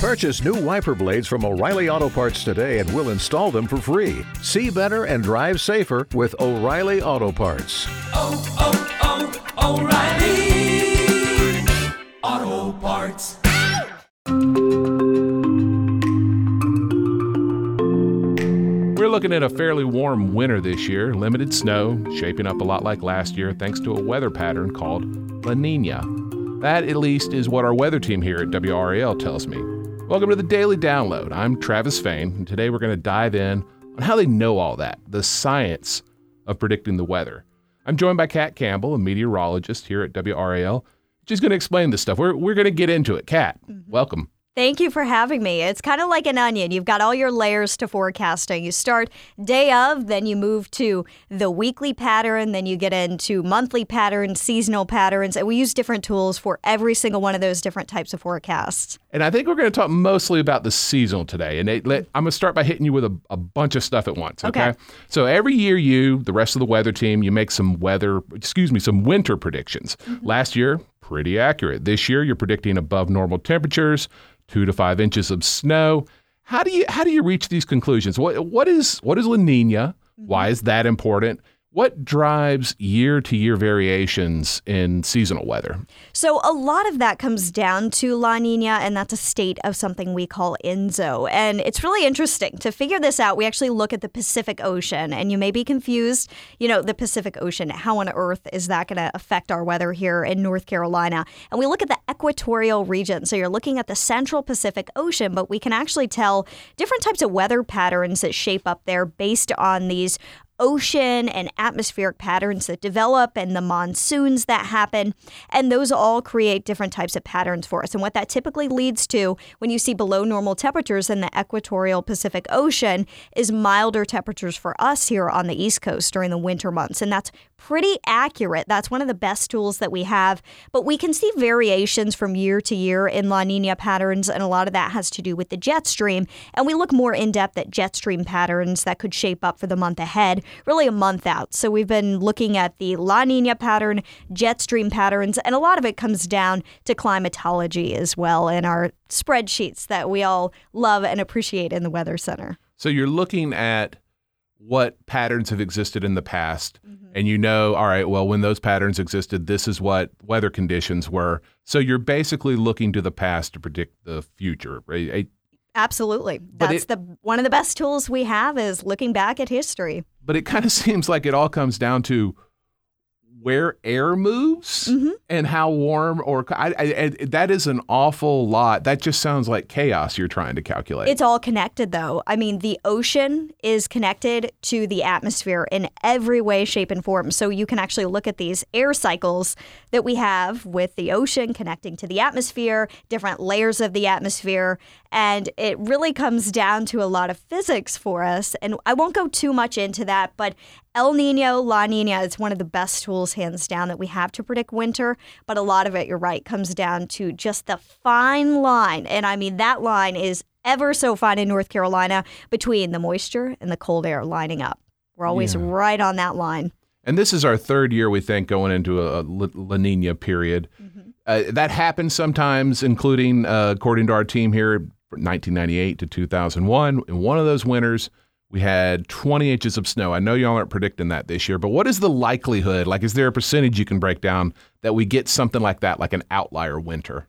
Purchase new wiper blades from O'Reilly Auto Parts today and we'll install them for free. See better and drive safer with O'Reilly Auto Parts. Oh, oh, oh, O'Reilly Auto Parts. We're looking at a fairly warm winter this year, limited snow, shaping up a lot like last year thanks to a weather pattern called La Nina. That, at least, is what our weather team here at WRAL tells me. Welcome to the Daily Download. I'm Travis Fain, and today we're going to dive in on how they know all that, the science of predicting the weather. I'm joined by Kat Campbell, a meteorologist here at WRAL. She's going to explain this stuff. We're, we're going to get into it. Kat, mm-hmm. welcome. Thank you for having me. It's kind of like an onion. You've got all your layers to forecasting. You start day of, then you move to the weekly pattern, then you get into monthly patterns, seasonal patterns, and we use different tools for every single one of those different types of forecasts. And I think we're going to talk mostly about the seasonal today. And let, I'm going to start by hitting you with a, a bunch of stuff at once. Okay? Okay. So every year, you, the rest of the weather team, you make some weather, excuse me, some winter predictions. Mm-hmm. Last year, pretty accurate. This year, you're predicting above normal temperatures, two to five inches of snow. How do you how do you reach these conclusions? What what is what is La Nina? Why mm-hmm. is that important? What drives year to year variations in seasonal weather? So, a lot of that comes down to La Nina, and that's a state of something we call ENSO. And it's really interesting. To figure this out, we actually look at the Pacific Ocean, and you may be confused. You know, the Pacific Ocean, how on earth is that going to affect our weather here in North Carolina? And we look at the equatorial region. So, you're looking at the central Pacific Ocean, but we can actually tell different types of weather patterns that shape up there based on these ocean and atmospheric patterns that develop and the monsoons that happen. And those all create different types of patterns for us. And what that typically leads to when you see below normal temperatures in the equatorial Pacific Ocean is milder temperatures for us here on the East Coast during the winter months. And that's pretty accurate. That's one of the best tools that we have. But we can see variations from year to year in La Nina patterns, and a lot of that has to do with the jet stream. And we look more in depth at jet stream patterns that could shape up for the month ahead, really a month out. So we've been looking at the La Nina pattern, jet stream patterns, and a lot of it comes down to climatology as well in our spreadsheets that we all love and appreciate in the Weather Center. So you're looking at what patterns have existed in the past, mm-hmm. and you know, all right, well, when those patterns existed, this is what weather conditions were. So you're basically looking to the past to predict the future. Right? Absolutely. That's it- the one of the best tools we have is looking back at history. But it kind of seems like it all comes down to where air moves Mm-hmm. and how warm or I, I, I- that is an awful lot. That just sounds like chaos you're trying to calculate. It's all connected, though. I mean, the ocean is connected to the atmosphere in every way, shape, and form. So you can actually look at these air cycles that we have with the ocean connecting to the atmosphere, different layers of the atmosphere. And it really comes down to a lot of physics for us. And I won't go too much into that, but El Nino, La Nina is one of the best tools, hands down, that we have to predict winter. But a lot of it, you're right, comes down to just the fine line. And I mean, that line is ever so fine in North Carolina between the moisture and the cold air lining up. We're always Yeah. right on that line. And this is our third year, we think, going into a, a La Nina period. Uh, that happens sometimes, including, uh, according to our team here, 1998 to 2001. In one of those winters, we had 20 inches of snow. I know y'all aren't predicting that this year, but what is the likelihood? Like, is there a percentage you can break down that we get something like that, like an outlier winter?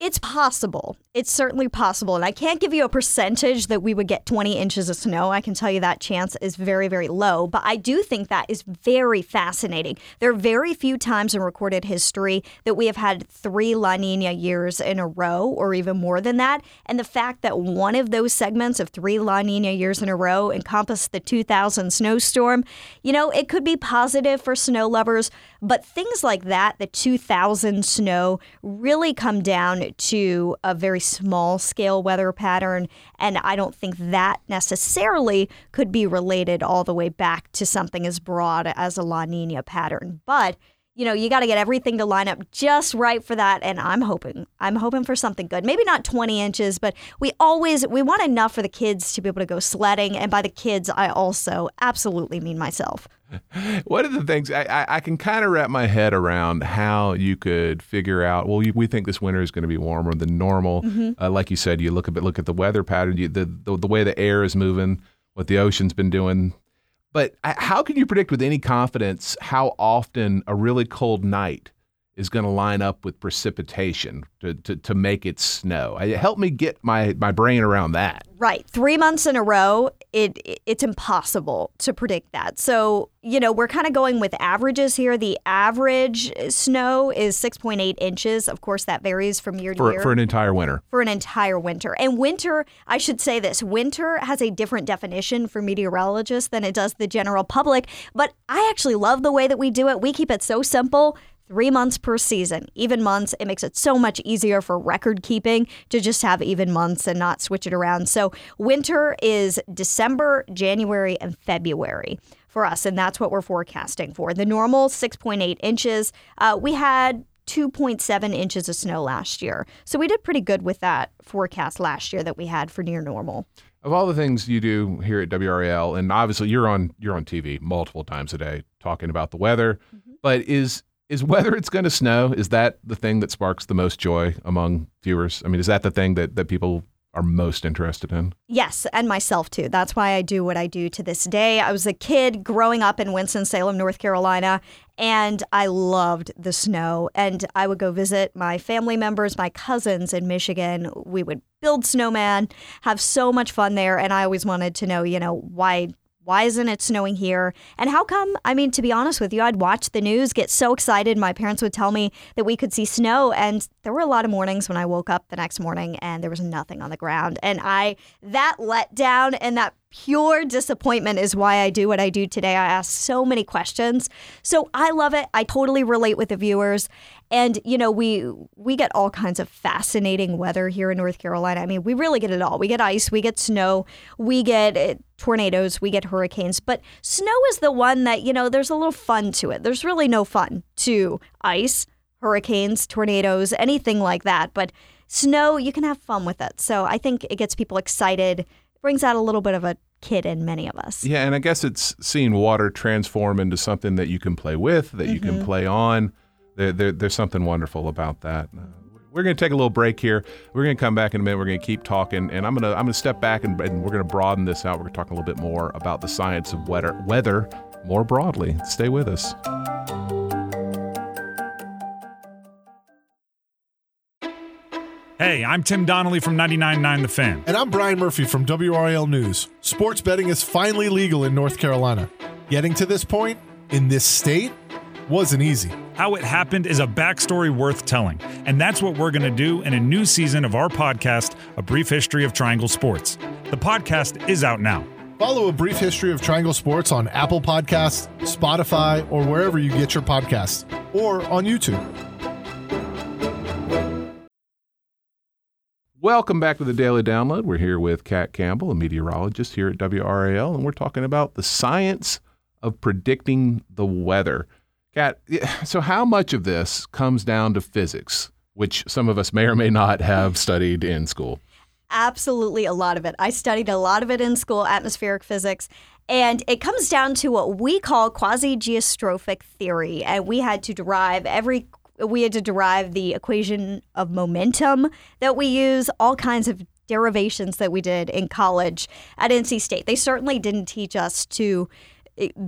It's possible. It's certainly possible. And I can't give you a percentage that we would get 20 inches of snow. I can tell you that chance is very, very low. But I do think that is very fascinating. There are very few times in recorded history that we have had three La Nina years in a row or even more than that. And the fact that one of those segments of three La Nina years in a row encompassed the 2000 snowstorm, you know, it could be positive for snow lovers. But things like that, the 2000 snow, really come down to a very small scale weather pattern. And I don't think that necessarily could be related all the way back to something as broad as a La Nina pattern. But you know, you got to get everything to line up just right for that. And I'm hoping, I'm hoping for something good. Maybe not 20 inches, but we always, we want enough for the kids to be able to go sledding. And by the kids, I also absolutely mean myself. One of the things I, I, I can kind of wrap my head around how you could figure out. Well, you, we think this winter is going to be warmer than normal. Uh, like you said, you look at look at the weather pattern, you, the, the the way the air is moving, what the ocean's been doing. But how can you predict with any confidence how often a really cold night is going to line up with precipitation to, to, to make it snow? Help me get my, my brain around that. Right. Three months in a row, it, it- it's impossible to predict that. So, you know, we're kind of going with averages here. The average snow is 6.8 inches. Of course, that varies from year to year. for an entire winter. for an entire winter. And winter, I should say this winter has a different definition for meteorologists than it does the general public. But I actually love the way that we do it. We keep it so simple. Three months per season, even months. It makes it so much easier for record keeping to just have even months and not switch it around. So, winter is December, January, and February for us, and that's what we're forecasting for. The normal 6.8 inches. Uh, we had 2.7 inches of snow last year. So we did pretty good with that forecast last year that we had for near normal. Of all the things you do here at WRAL, and obviously you're on you're on TV multiple times a day talking about the weather, but is is whether it's going to snow is that the thing that sparks the most joy among viewers? I mean, is that the thing that that people are most interested in? Yes, and myself too. That's why I do what I do to this day. I was a kid growing up in Winston-Salem, North Carolina, and I loved the snow. And I would go visit my family members, my cousins in Michigan. We would build snowman, have so much fun there. And I always wanted to know, you know, why why isn't it snowing here? And how come? I mean, to be honest with you, I'd watch the news, get so excited. My parents would tell me that we could see snow. And there were a lot of mornings when I woke up the next morning and there was nothing on the ground. And I, that letdown and that pure disappointment is why I do what I do today. I ask so many questions. So I love it. I totally relate with the viewers. And you know, we we get all kinds of fascinating weather here in North Carolina. I mean, we really get it all. We get ice, we get snow, we get uh, tornadoes, we get hurricanes. But snow is the one that, you know, there's a little fun to it. There's really no fun to ice, hurricanes, tornadoes, anything like that. But snow, you can have fun with it. So I think it gets people excited, brings out a little bit of a kid in many of us. Yeah, and I guess it's seeing water transform into something that you can play with, that you can play on. There, there, there's something wonderful about that. Uh, we're going to take a little break here. We're going to come back in a minute. We're going to keep talking, and I'm going to I'm going to step back and, and we're going to broaden this out. We're going to talk a little bit more about the science of weather, weather more broadly. Stay with us. Hey, I'm Tim Donnelly from 99.9 The Fan. And I'm Brian Murphy from WRAL News. Sports betting is finally legal in North Carolina. Getting to this point in this state wasn't easy. How it happened is a backstory worth telling, and that's what we're going to do in a new season of our podcast, A Brief History of Triangle Sports. The podcast is out now. Follow a brief history of Triangle Sports on Apple Podcasts, Spotify, or wherever you get your podcasts, or on YouTube. Welcome back to the Daily Download. We're here with Kat Campbell, a meteorologist here at WRAL, and we're talking about the science of predicting the weather. Kat, so how much of this comes down to physics, which some of us may or may not have studied in school? Absolutely, a lot of it. I studied a lot of it in school, atmospheric physics. And it comes down to what we call quasi geostrophic theory. And we had to derive every we had to derive the equation of momentum that we use, all kinds of derivations that we did in college at NC State. They certainly didn't teach us to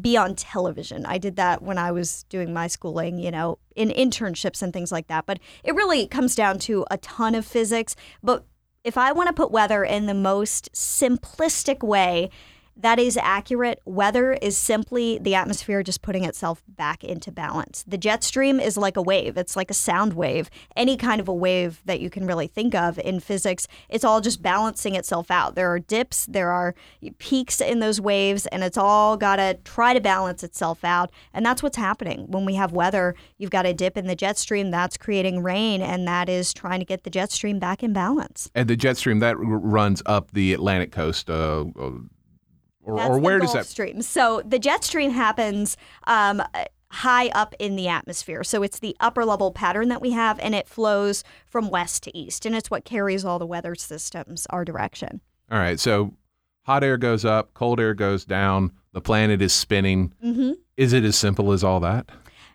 be on television. I did that when I was doing my schooling, you know, in internships and things like that. But it really comes down to a ton of physics. But if I want to put weather in the most simplistic way, that is accurate. Weather is simply the atmosphere just putting itself back into balance. The jet stream is like a wave, it's like a sound wave. Any kind of a wave that you can really think of in physics, it's all just balancing itself out. There are dips, there are peaks in those waves, and it's all got to try to balance itself out. And that's what's happening. When we have weather, you've got a dip in the jet stream, that's creating rain, and that is trying to get the jet stream back in balance. And the jet stream that r- runs up the Atlantic coast, uh, uh, or, or where does that? stream? So the jet stream happens um, high up in the atmosphere. So it's the upper level pattern that we have, and it flows from west to east, and it's what carries all the weather systems our direction. All right, so hot air goes up, cold air goes down. The planet is spinning. hmm Is it as simple as all that?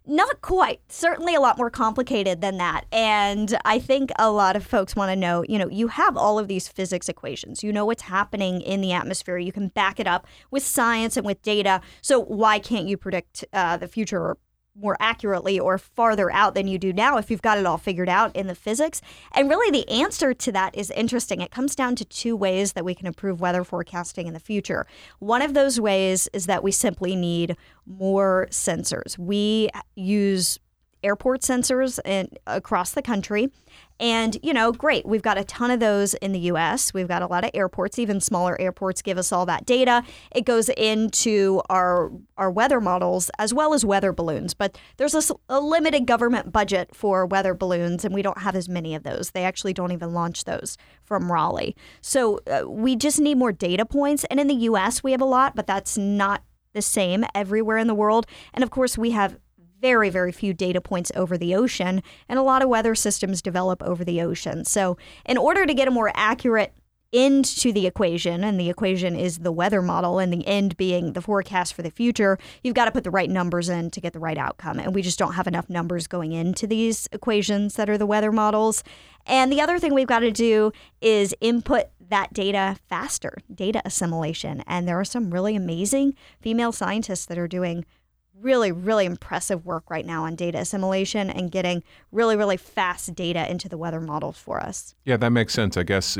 Not quite. Certainly a lot more complicated than that. And I think a lot of folks want to know you know, you have all of these physics equations. You know what's happening in the atmosphere. You can back it up with science and with data. So why can't you predict uh, the future more accurately or farther out than you do now if you've got it all figured out in the physics. And really, the answer to that is interesting. It comes down to two ways that we can improve weather forecasting in the future. One of those ways is that we simply need more sensors. We use airport sensors in, across the country. And, you know, great. We've got a ton of those in the US. We've got a lot of airports, even smaller airports give us all that data. It goes into our our weather models as well as weather balloons. But there's a, a limited government budget for weather balloons, and we don't have as many of those. They actually don't even launch those from Raleigh. So uh, we just need more data points. And in the US, we have a lot, but that's not the same everywhere in the world. And of course, we have very, very few data points over the ocean, and a lot of weather systems develop over the ocean. So, in order to get a more accurate end to the equation, and the equation is the weather model, and the end being the forecast for the future, you've got to put the right numbers in to get the right outcome. And we just don't have enough numbers going into these equations that are the weather models. And the other thing we've got to do is input that data faster, data assimilation. And there are some really amazing female scientists that are doing really, really impressive work right now on data assimilation and getting really, really fast data into the weather models for us. Yeah, that makes sense. I guess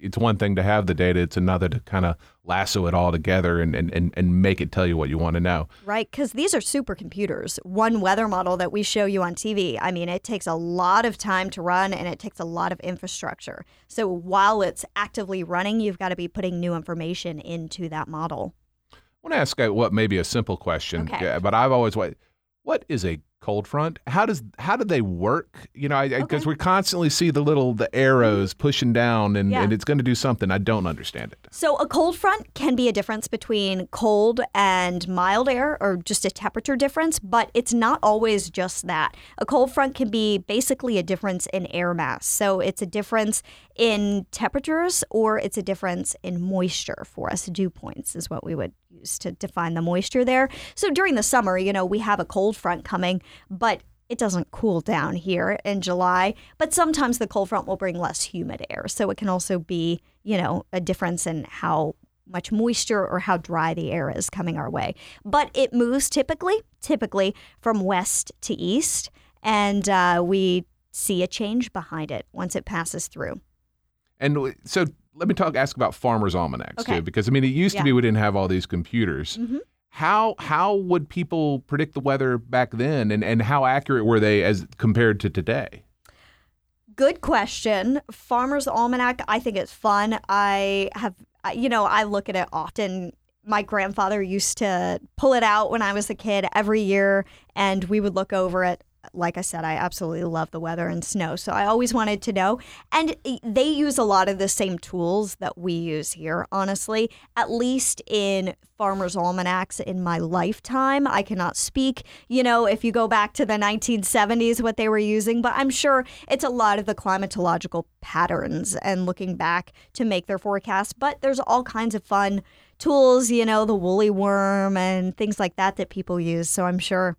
it's one thing to have the data, it's another to kind of lasso it all together and, and, and, and make it tell you what you want to know. Right, because these are supercomputers. One weather model that we show you on TV, I mean, it takes a lot of time to run and it takes a lot of infrastructure. So while it's actively running, you've got to be putting new information into that model. I want to ask uh, what may be a simple question, okay. but I've always what what is a cold front? How does how do they work? You know, because okay. we constantly see the little the mm-hmm. arrows pushing down, and, yeah. and it's going to do something. I don't understand it. So a cold front can be a difference between cold and mild air, or just a temperature difference, but it's not always just that. A cold front can be basically a difference in air mass. So it's a difference in temperatures, or it's a difference in moisture. For us, dew points is what we would use to define the moisture there. So during the summer, you know, we have a cold front coming but it doesn't cool down here in July. But sometimes the cold front will bring less humid air. So it can also be, you know, a difference in how much moisture or how dry the air is coming our way. But it moves typically, typically from west to east. And uh, we see a change behind it once it passes through. And so let me talk, ask about farmers' almanacs okay. too, because I mean, it used yeah. to be we didn't have all these computers. Mm-hmm how how would people predict the weather back then and, and how accurate were they as compared to today? Good question. Farmer's Almanac, I think it's fun. I have you know, I look at it often. My grandfather used to pull it out when I was a kid every year and we would look over it like I said, I absolutely love the weather and snow. So I always wanted to know. And they use a lot of the same tools that we use here, honestly, at least in Farmer's Almanacs in my lifetime. I cannot speak, you know, if you go back to the 1970s, what they were using, but I'm sure it's a lot of the climatological patterns and looking back to make their forecasts. But there's all kinds of fun tools, you know, the woolly worm and things like that that people use. So I'm sure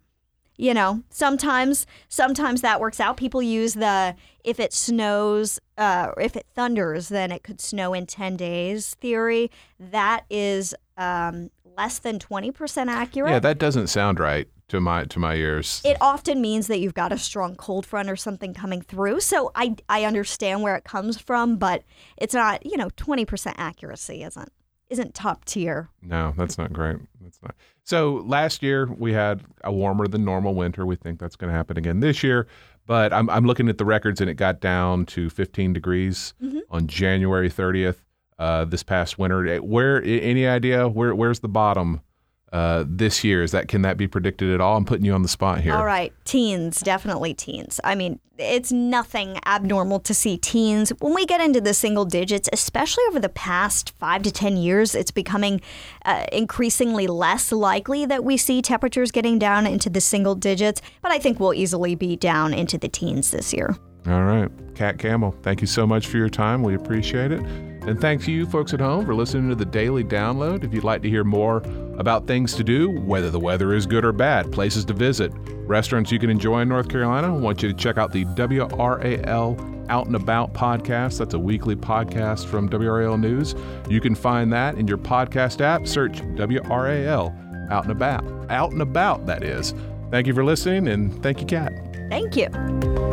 you know sometimes sometimes that works out. People use the if it snows uh, if it thunders then it could snow in 10 days theory. That is um, less than 20% accurate. Yeah that doesn't sound right to my to my ears. It often means that you've got a strong cold front or something coming through. So i i understand where it comes from but it's not you know 20% accuracy isn't isn't top tier. No, that's not great. That's not. So last year we had a warmer than normal winter. We think that's going to happen again this year. But I'm, I'm looking at the records and it got down to 15 degrees mm-hmm. on January 30th uh, this past winter. Where any idea where where's the bottom uh, this year. Is that can that be predicted at all? I'm putting you on the spot here. All right, teens, definitely teens. I mean, it's nothing abnormal to see teens when we get into the single digits, especially over the past five to ten years. It's becoming uh, increasingly less likely that we see temperatures getting down into the single digits, but I think we'll easily be down into the teens this year. All right, Kat Campbell, thank you so much for your time. We appreciate it. And thanks to you folks at home for listening to the daily download. If you'd like to hear more about things to do, whether the weather is good or bad, places to visit, restaurants you can enjoy in North Carolina, I want you to check out the WRAL Out and About podcast. That's a weekly podcast from WRAL News. You can find that in your podcast app. Search WRAL Out and About. Out and About, that is. Thank you for listening, and thank you, Kat. Thank you.